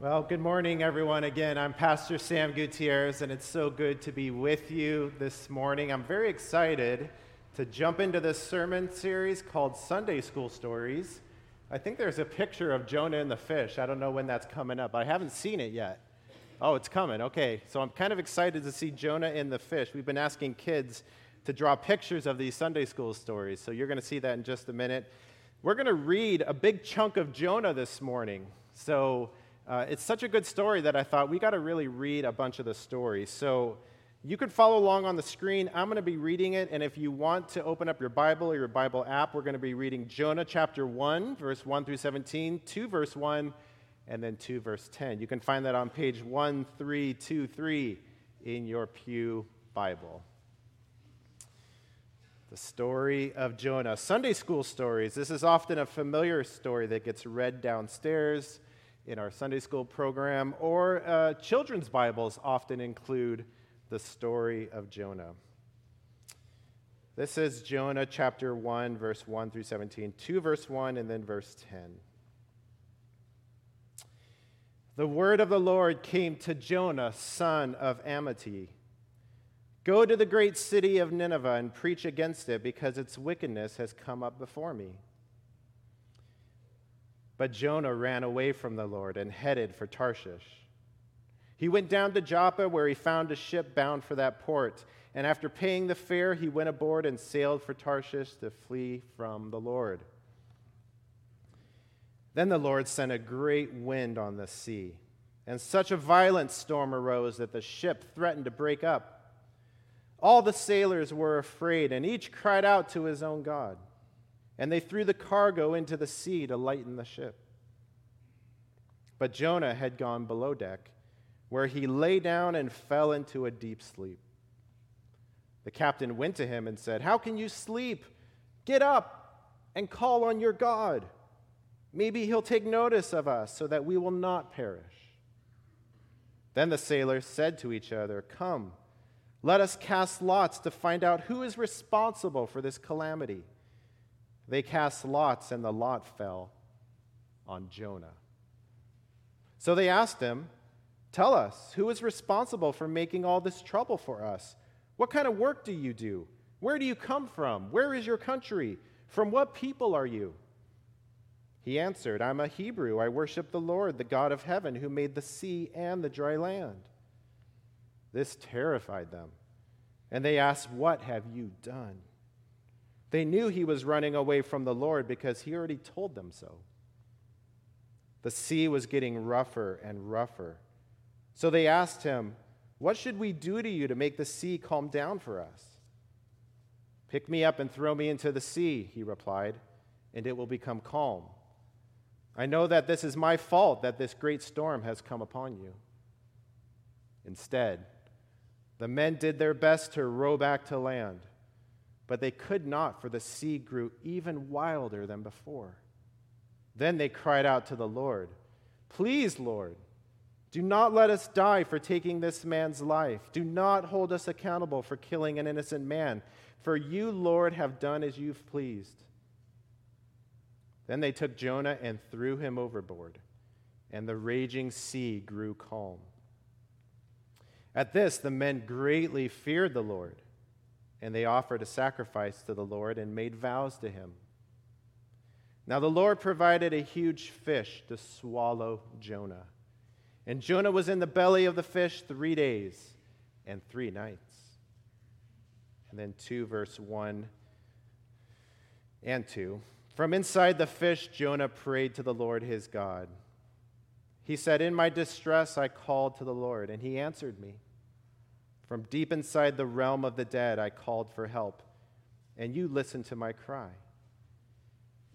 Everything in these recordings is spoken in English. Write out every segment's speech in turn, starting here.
Well, good morning, everyone. Again, I'm Pastor Sam Gutierrez, and it's so good to be with you this morning. I'm very excited to jump into this sermon series called Sunday School Stories. I think there's a picture of Jonah and the fish. I don't know when that's coming up. But I haven't seen it yet. Oh, it's coming. Okay. So I'm kind of excited to see Jonah and the fish. We've been asking kids to draw pictures of these Sunday school stories. So you're going to see that in just a minute. We're going to read a big chunk of Jonah this morning. So uh, it's such a good story that I thought we got to really read a bunch of the stories. So you could follow along on the screen. I'm going to be reading it, and if you want to open up your Bible or your Bible app, we're going to be reading Jonah chapter 1, verse 1 through 17, 2 verse 1, and then 2 verse 10. You can find that on page 1323 in your Pew Bible. The story of Jonah. Sunday school stories. This is often a familiar story that gets read downstairs in our Sunday school program, or uh, children's Bibles often include the story of Jonah. This is Jonah chapter 1, verse 1 through 17, 2 verse 1, and then verse 10. The word of the Lord came to Jonah, son of Amittai. Go to the great city of Nineveh and preach against it, because its wickedness has come up before me. But Jonah ran away from the Lord and headed for Tarshish. He went down to Joppa, where he found a ship bound for that port. And after paying the fare, he went aboard and sailed for Tarshish to flee from the Lord. Then the Lord sent a great wind on the sea, and such a violent storm arose that the ship threatened to break up. All the sailors were afraid, and each cried out to his own God and they threw the cargo into the sea to lighten the ship. But Jonah had gone below deck, where he lay down and fell into a deep sleep. The captain went to him and said, How can you sleep? Get up and call on your God. Maybe he'll take notice of us so that we will not perish. Then the sailors said to each other, Come, let us cast lots to find out who is responsible for this calamity. They cast lots, and the lot fell on Jonah. So they asked him, Tell us, who is responsible for making all this trouble for us? What kind of work do you do? Where do you come from? Where is your country? From what people are you? He answered, I'm a Hebrew. I worship the Lord, the God of heaven, who made the sea and the dry land. This terrified them, and they asked, What have you done? They knew he was running away from the Lord because he already told them so. The sea was getting rougher and rougher. So they asked him, What should we do to you to make the sea calm down for us? Pick me up and throw me into the sea, he replied, and it will become calm. I know that this is my fault that this great storm has come upon you. Instead, the men did their best to row back to land but they could not, for the sea grew even wilder than before. Then they cried out to the Lord, Please, Lord, do not let us die for taking this man's life. Do not hold us accountable for killing an innocent man, for you, Lord, have done as you've pleased. Then they took Jonah and threw him overboard, and the raging sea grew calm. At this, the men greatly feared the Lord and they offered a sacrifice to the Lord and made vows to him. Now the Lord provided a huge fish to swallow Jonah. And Jonah was in the belly of the fish three days and three nights. And then 2, verse 1 and 2. From inside the fish, Jonah prayed to the Lord his God. He said, In my distress, I called to the Lord, and he answered me. From deep inside the realm of the dead, I called for help, and you listened to my cry.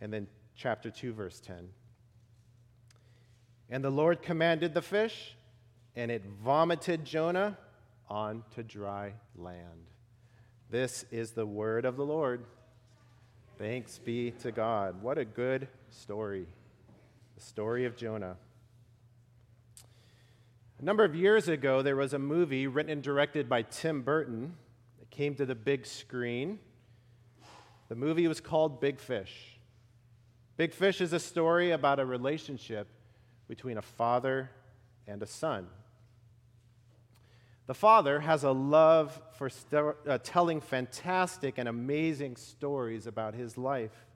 And then, chapter 2, verse 10. And the Lord commanded the fish, and it vomited Jonah onto dry land. This is the word of the Lord. Thanks be to God. What a good story. The story of Jonah. A number of years ago, there was a movie written and directed by Tim Burton that came to the big screen. The movie was called Big Fish. Big Fish is a story about a relationship between a father and a son. The father has a love for st- uh, telling fantastic and amazing stories about his life.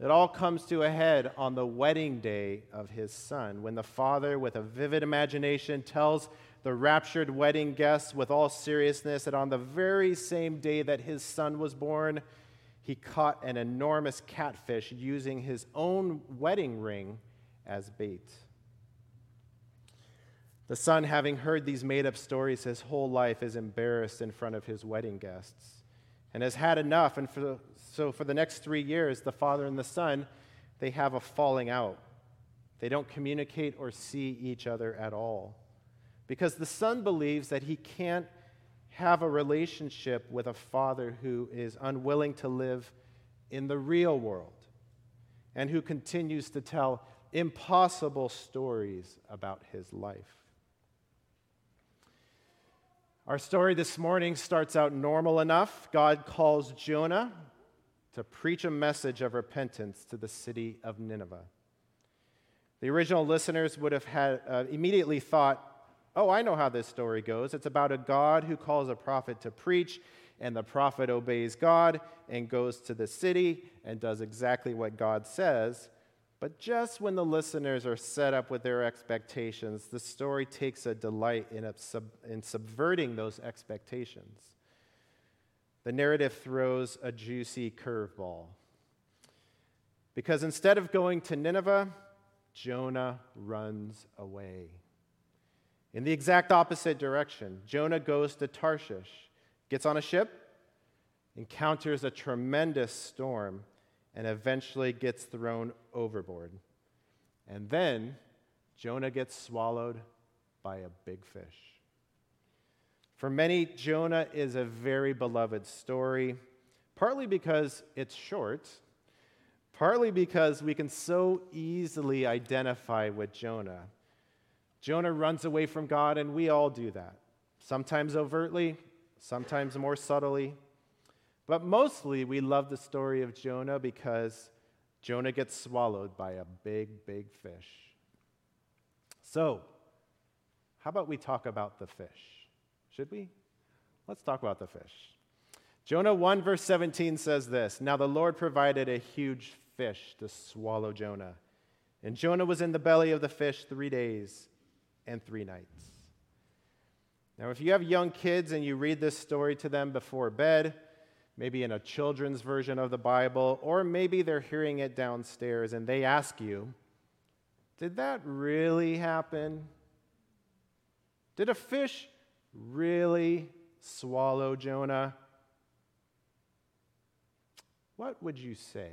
It all comes to a head on the wedding day of his son, when the father, with a vivid imagination, tells the raptured wedding guests with all seriousness that on the very same day that his son was born, he caught an enormous catfish using his own wedding ring as bait. The son, having heard these made up stories his whole life, is embarrassed in front of his wedding guests and has had enough. And for the, so, for the next three years, the father and the son, they have a falling out. They don't communicate or see each other at all. Because the son believes that he can't have a relationship with a father who is unwilling to live in the real world and who continues to tell impossible stories about his life. Our story this morning starts out normal enough. God calls Jonah to preach a message of repentance to the city of Nineveh. The original listeners would have had, uh, immediately thought, oh, I know how this story goes. It's about a God who calls a prophet to preach, and the prophet obeys God and goes to the city and does exactly what God says. But just when the listeners are set up with their expectations, the story takes a delight in, sub, in subverting those expectations. The narrative throws a juicy curveball. Because instead of going to Nineveh, Jonah runs away. In the exact opposite direction, Jonah goes to Tarshish, gets on a ship, encounters a tremendous storm, and eventually gets thrown overboard. And then Jonah gets swallowed by a big fish. For many, Jonah is a very beloved story, partly because it's short, partly because we can so easily identify with Jonah. Jonah runs away from God, and we all do that, sometimes overtly, sometimes more subtly. But mostly, we love the story of Jonah because Jonah gets swallowed by a big, big fish. So, how about we talk about the fish? Should we? Let's talk about the fish. Jonah 1, verse 17 says this Now the Lord provided a huge fish to swallow Jonah. And Jonah was in the belly of the fish three days and three nights. Now, if you have young kids and you read this story to them before bed, maybe in a children's version of the Bible, or maybe they're hearing it downstairs and they ask you, Did that really happen? Did a fish really swallow Jonah? What would you say?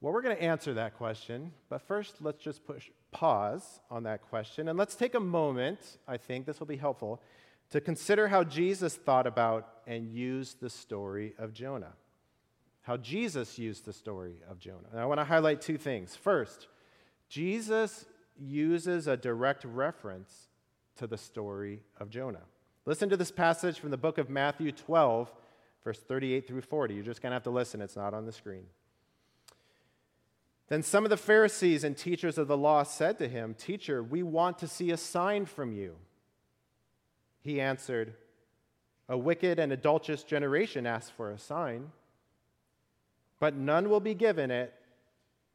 Well, we're going to answer that question, but first let's just push pause on that question and let's take a moment. I think this will be helpful to consider how Jesus thought about and used the story of Jonah. How Jesus used the story of Jonah. And I want to highlight two things. First, Jesus uses a direct reference to the story of Jonah. Listen to this passage from the book of Matthew 12, verse 38 through 40. You're just going to have to listen, it's not on the screen. Then some of the Pharisees and teachers of the law said to him, Teacher, we want to see a sign from you. He answered, A wicked and adulterous generation asks for a sign, but none will be given it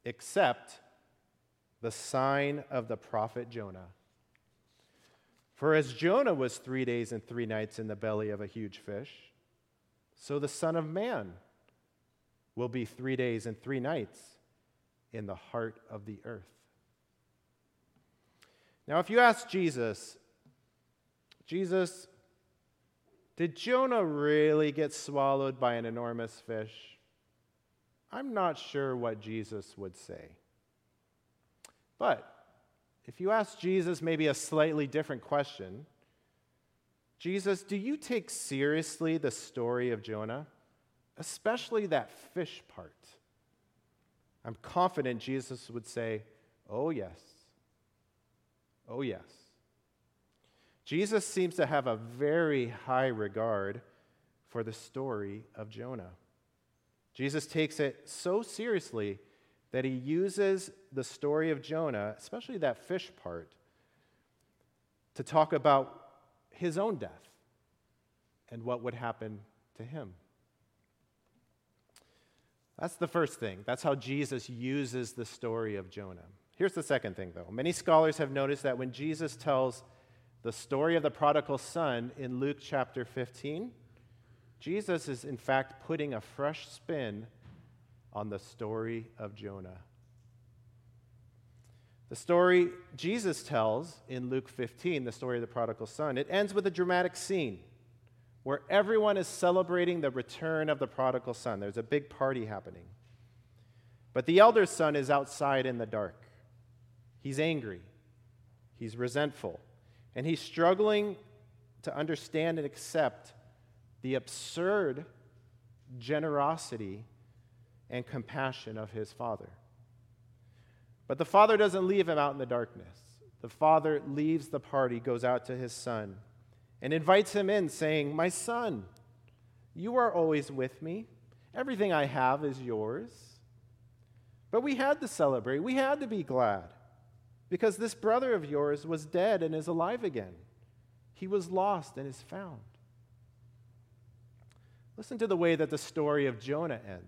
except the sign of the prophet Jonah. For as Jonah was three days and three nights in the belly of a huge fish, so the Son of Man will be three days and three nights in the heart of the earth. Now, if you ask Jesus, Jesus, did Jonah really get swallowed by an enormous fish? I'm not sure what Jesus would say. But if you ask Jesus maybe a slightly different question, Jesus, do you take seriously the story of Jonah, especially that fish part? I'm confident Jesus would say, Oh, yes. Oh, yes. Jesus seems to have a very high regard for the story of Jonah. Jesus takes it so seriously that he uses the story of Jonah, especially that fish part, to talk about his own death and what would happen to him. That's the first thing. That's how Jesus uses the story of Jonah. Here's the second thing, though. Many scholars have noticed that when Jesus tells the story of the prodigal son in Luke chapter 15, Jesus is in fact putting a fresh spin on the story of Jonah. The story Jesus tells in Luke 15, the story of the prodigal son, it ends with a dramatic scene where everyone is celebrating the return of the prodigal son. There's a big party happening. But the elder son is outside in the dark. He's angry, he's resentful, and he's struggling to understand and accept the absurd generosity and compassion of his father. But the father doesn't leave him out in the darkness. The father leaves the party, goes out to his son, and invites him in, saying, My son, you are always with me. Everything I have is yours. But we had to celebrate. We had to be glad because this brother of yours was dead and is alive again. He was lost and is found. Listen to the way that the story of Jonah ends.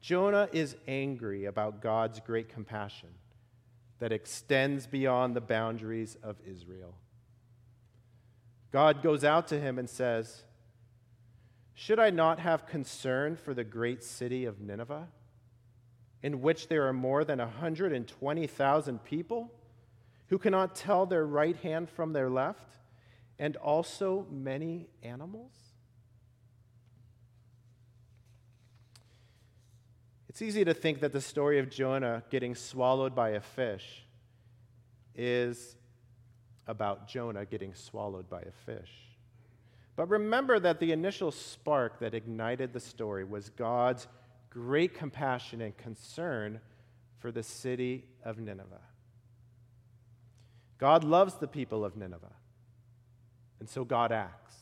Jonah is angry about God's great compassion that extends beyond the boundaries of Israel. God goes out to him and says, Should I not have concern for the great city of Nineveh, in which there are more than 120,000 people who cannot tell their right hand from their left, and also many animals? It's easy to think that the story of Jonah getting swallowed by a fish is about Jonah getting swallowed by a fish. But remember that the initial spark that ignited the story was God's great compassion and concern for the city of Nineveh. God loves the people of Nineveh, and so God acts.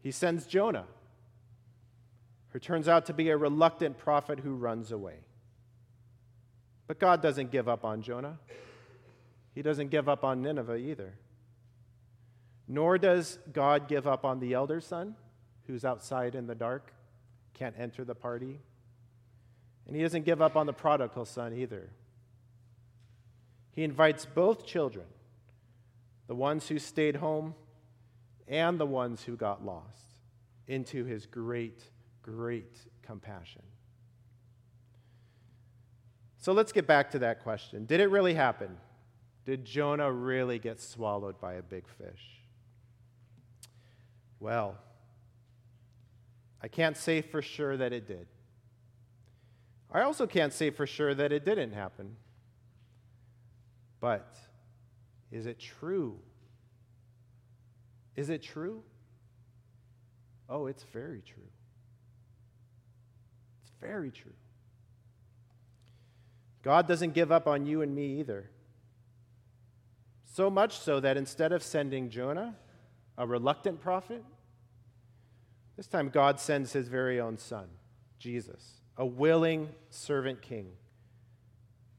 He sends Jonah who turns out to be a reluctant prophet who runs away. But God doesn't give up on Jonah. He doesn't give up on Nineveh either. Nor does God give up on the elder son who's outside in the dark, can't enter the party. And he doesn't give up on the prodigal son either. He invites both children, the ones who stayed home and the ones who got lost, into his great great compassion. So let's get back to that question. Did it really happen? Did Jonah really get swallowed by a big fish? Well, I can't say for sure that it did. I also can't say for sure that it didn't happen. But is it true? Is it true? Oh, it's very true. It's very true. God doesn't give up on you and me either. So much so that instead of sending Jonah, a reluctant prophet, this time God sends his very own son, Jesus, a willing servant king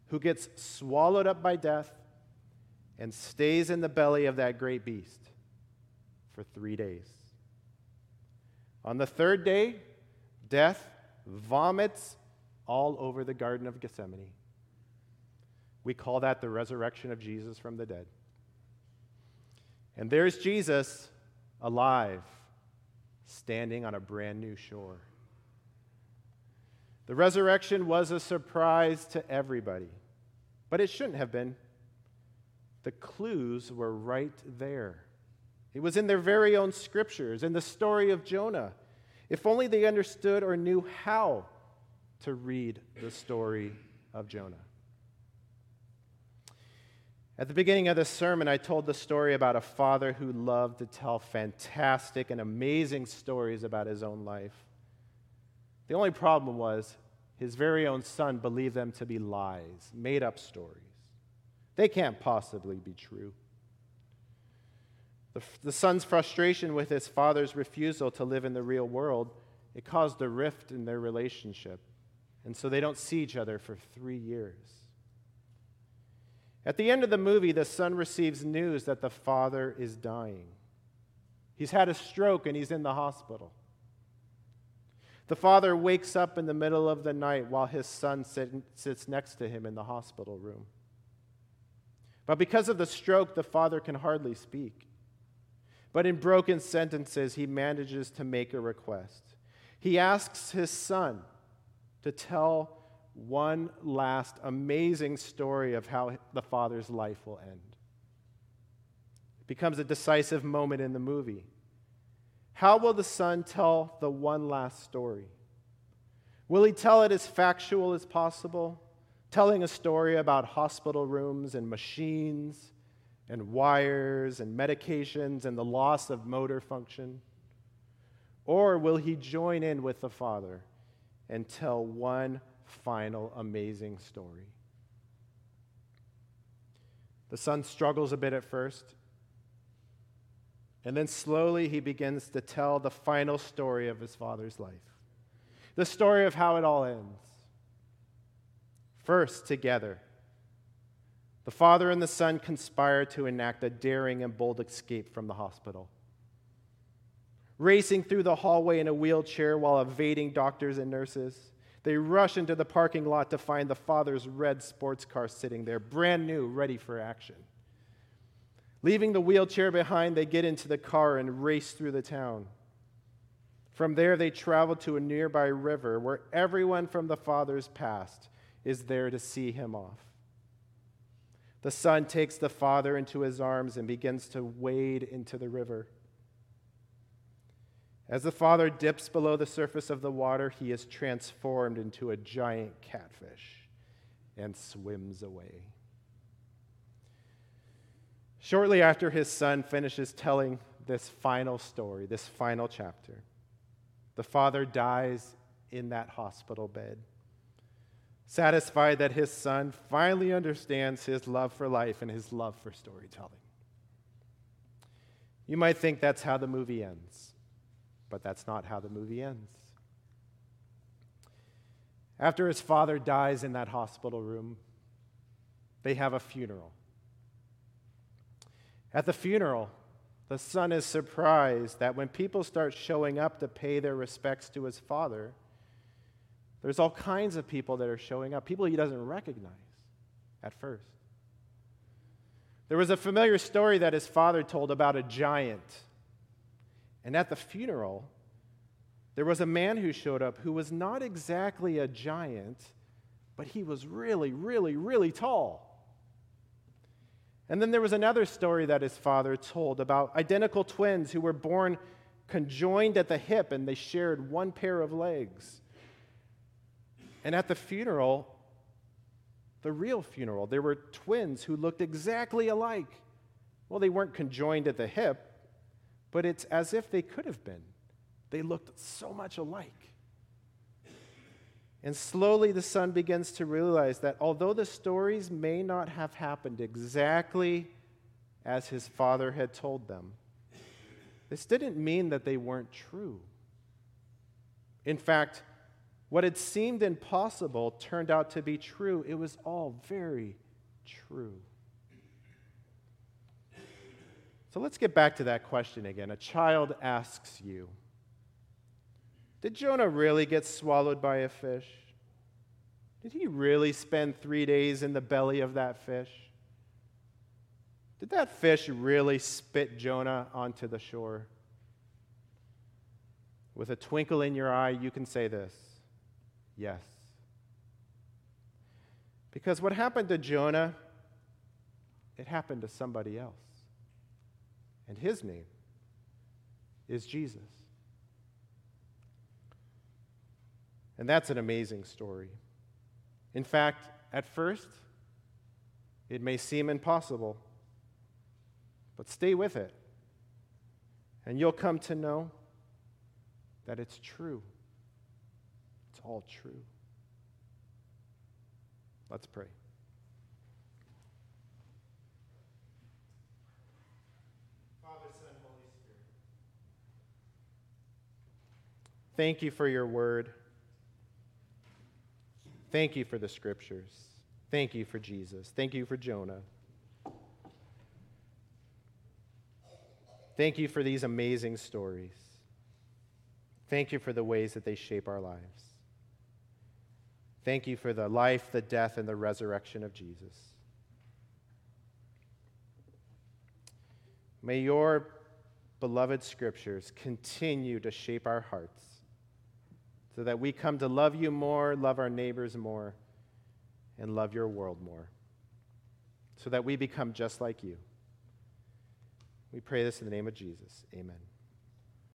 who gets swallowed up by death and stays in the belly of that great beast for three days. On the third day, death vomits all over the Garden of Gethsemane. We call that the resurrection of Jesus from the dead. And there's Jesus alive, standing on a brand new shore. The resurrection was a surprise to everybody, but it shouldn't have been. The clues were right there. It was in their very own scriptures, in the story of Jonah. If only they understood or knew how to read the story of Jonah. At the beginning of this sermon, I told the story about a father who loved to tell fantastic and amazing stories about his own life. The only problem was his very own son believed them to be lies, made up stories. They can't possibly be true. The, the son's frustration with his father's refusal to live in the real world, it caused a rift in their relationship. And so they don't see each other for three years. At the end of the movie, the son receives news that the father is dying. He's had a stroke and he's in the hospital. The father wakes up in the middle of the night while his son sit, sits next to him in the hospital room. But because of the stroke, the father can hardly speak. But in broken sentences, he manages to make a request. He asks his son to tell one last amazing story of how the father's life will end. It becomes a decisive moment in the movie. How will the son tell the one last story? Will he tell it as factual as possible, telling a story about hospital rooms and machines and wires and medications and the loss of motor function? Or will he join in with the father and tell one final amazing story? The son struggles a bit at first. And then slowly he begins to tell the final story of his father's life the story of how it all ends. First, together, the father and the son conspire to enact a daring and bold escape from the hospital. Racing through the hallway in a wheelchair while evading doctors and nurses, they rush into the parking lot to find the father's red sports car sitting there, brand new, ready for action. Leaving the wheelchair behind, they get into the car and race through the town. From there, they travel to a nearby river where everyone from the father's past is there to see him off. The son takes the father into his arms and begins to wade into the river. As the father dips below the surface of the water, he is transformed into a giant catfish and swims away. Shortly after his son finishes telling this final story, this final chapter, the father dies in that hospital bed, satisfied that his son finally understands his love for life and his love for storytelling. You might think that's how the movie ends, but that's not how the movie ends. After his father dies in that hospital room, they have a funeral. At the funeral, the son is surprised that when people start showing up to pay their respects to his father, there's all kinds of people that are showing up, people he doesn't recognize at first. There was a familiar story that his father told about a giant. And at the funeral, there was a man who showed up who was not exactly a giant, but he was really, really, really tall. And then there was another story that his father told about identical twins who were born conjoined at the hip and they shared one pair of legs. And at the funeral, the real funeral, there were twins who looked exactly alike. Well, they weren't conjoined at the hip, but it's as if they could have been. They looked so much alike. And slowly the son begins to realize that although the stories may not have happened exactly as his father had told them, this didn't mean that they weren't true. In fact, what had seemed impossible turned out to be true. It was all very true. So let's get back to that question again. A child asks you, did Jonah really get swallowed by a fish? Did he really spend three days in the belly of that fish? Did that fish really spit Jonah onto the shore? With a twinkle in your eye, you can say this yes. Because what happened to Jonah, it happened to somebody else. And his name is Jesus. And that's an amazing story. In fact, at first, it may seem impossible, but stay with it, and you'll come to know that it's true. It's all true. Let's pray. Father, Son, Holy Spirit. Thank you for your word. Thank you for the scriptures. Thank you for Jesus. Thank you for Jonah. Thank you for these amazing stories. Thank you for the ways that they shape our lives. Thank you for the life, the death, and the resurrection of Jesus. May your beloved scriptures continue to shape our hearts so that we come to love you more, love our neighbors more, and love your world more, so that we become just like you. We pray this in the name of Jesus. Amen.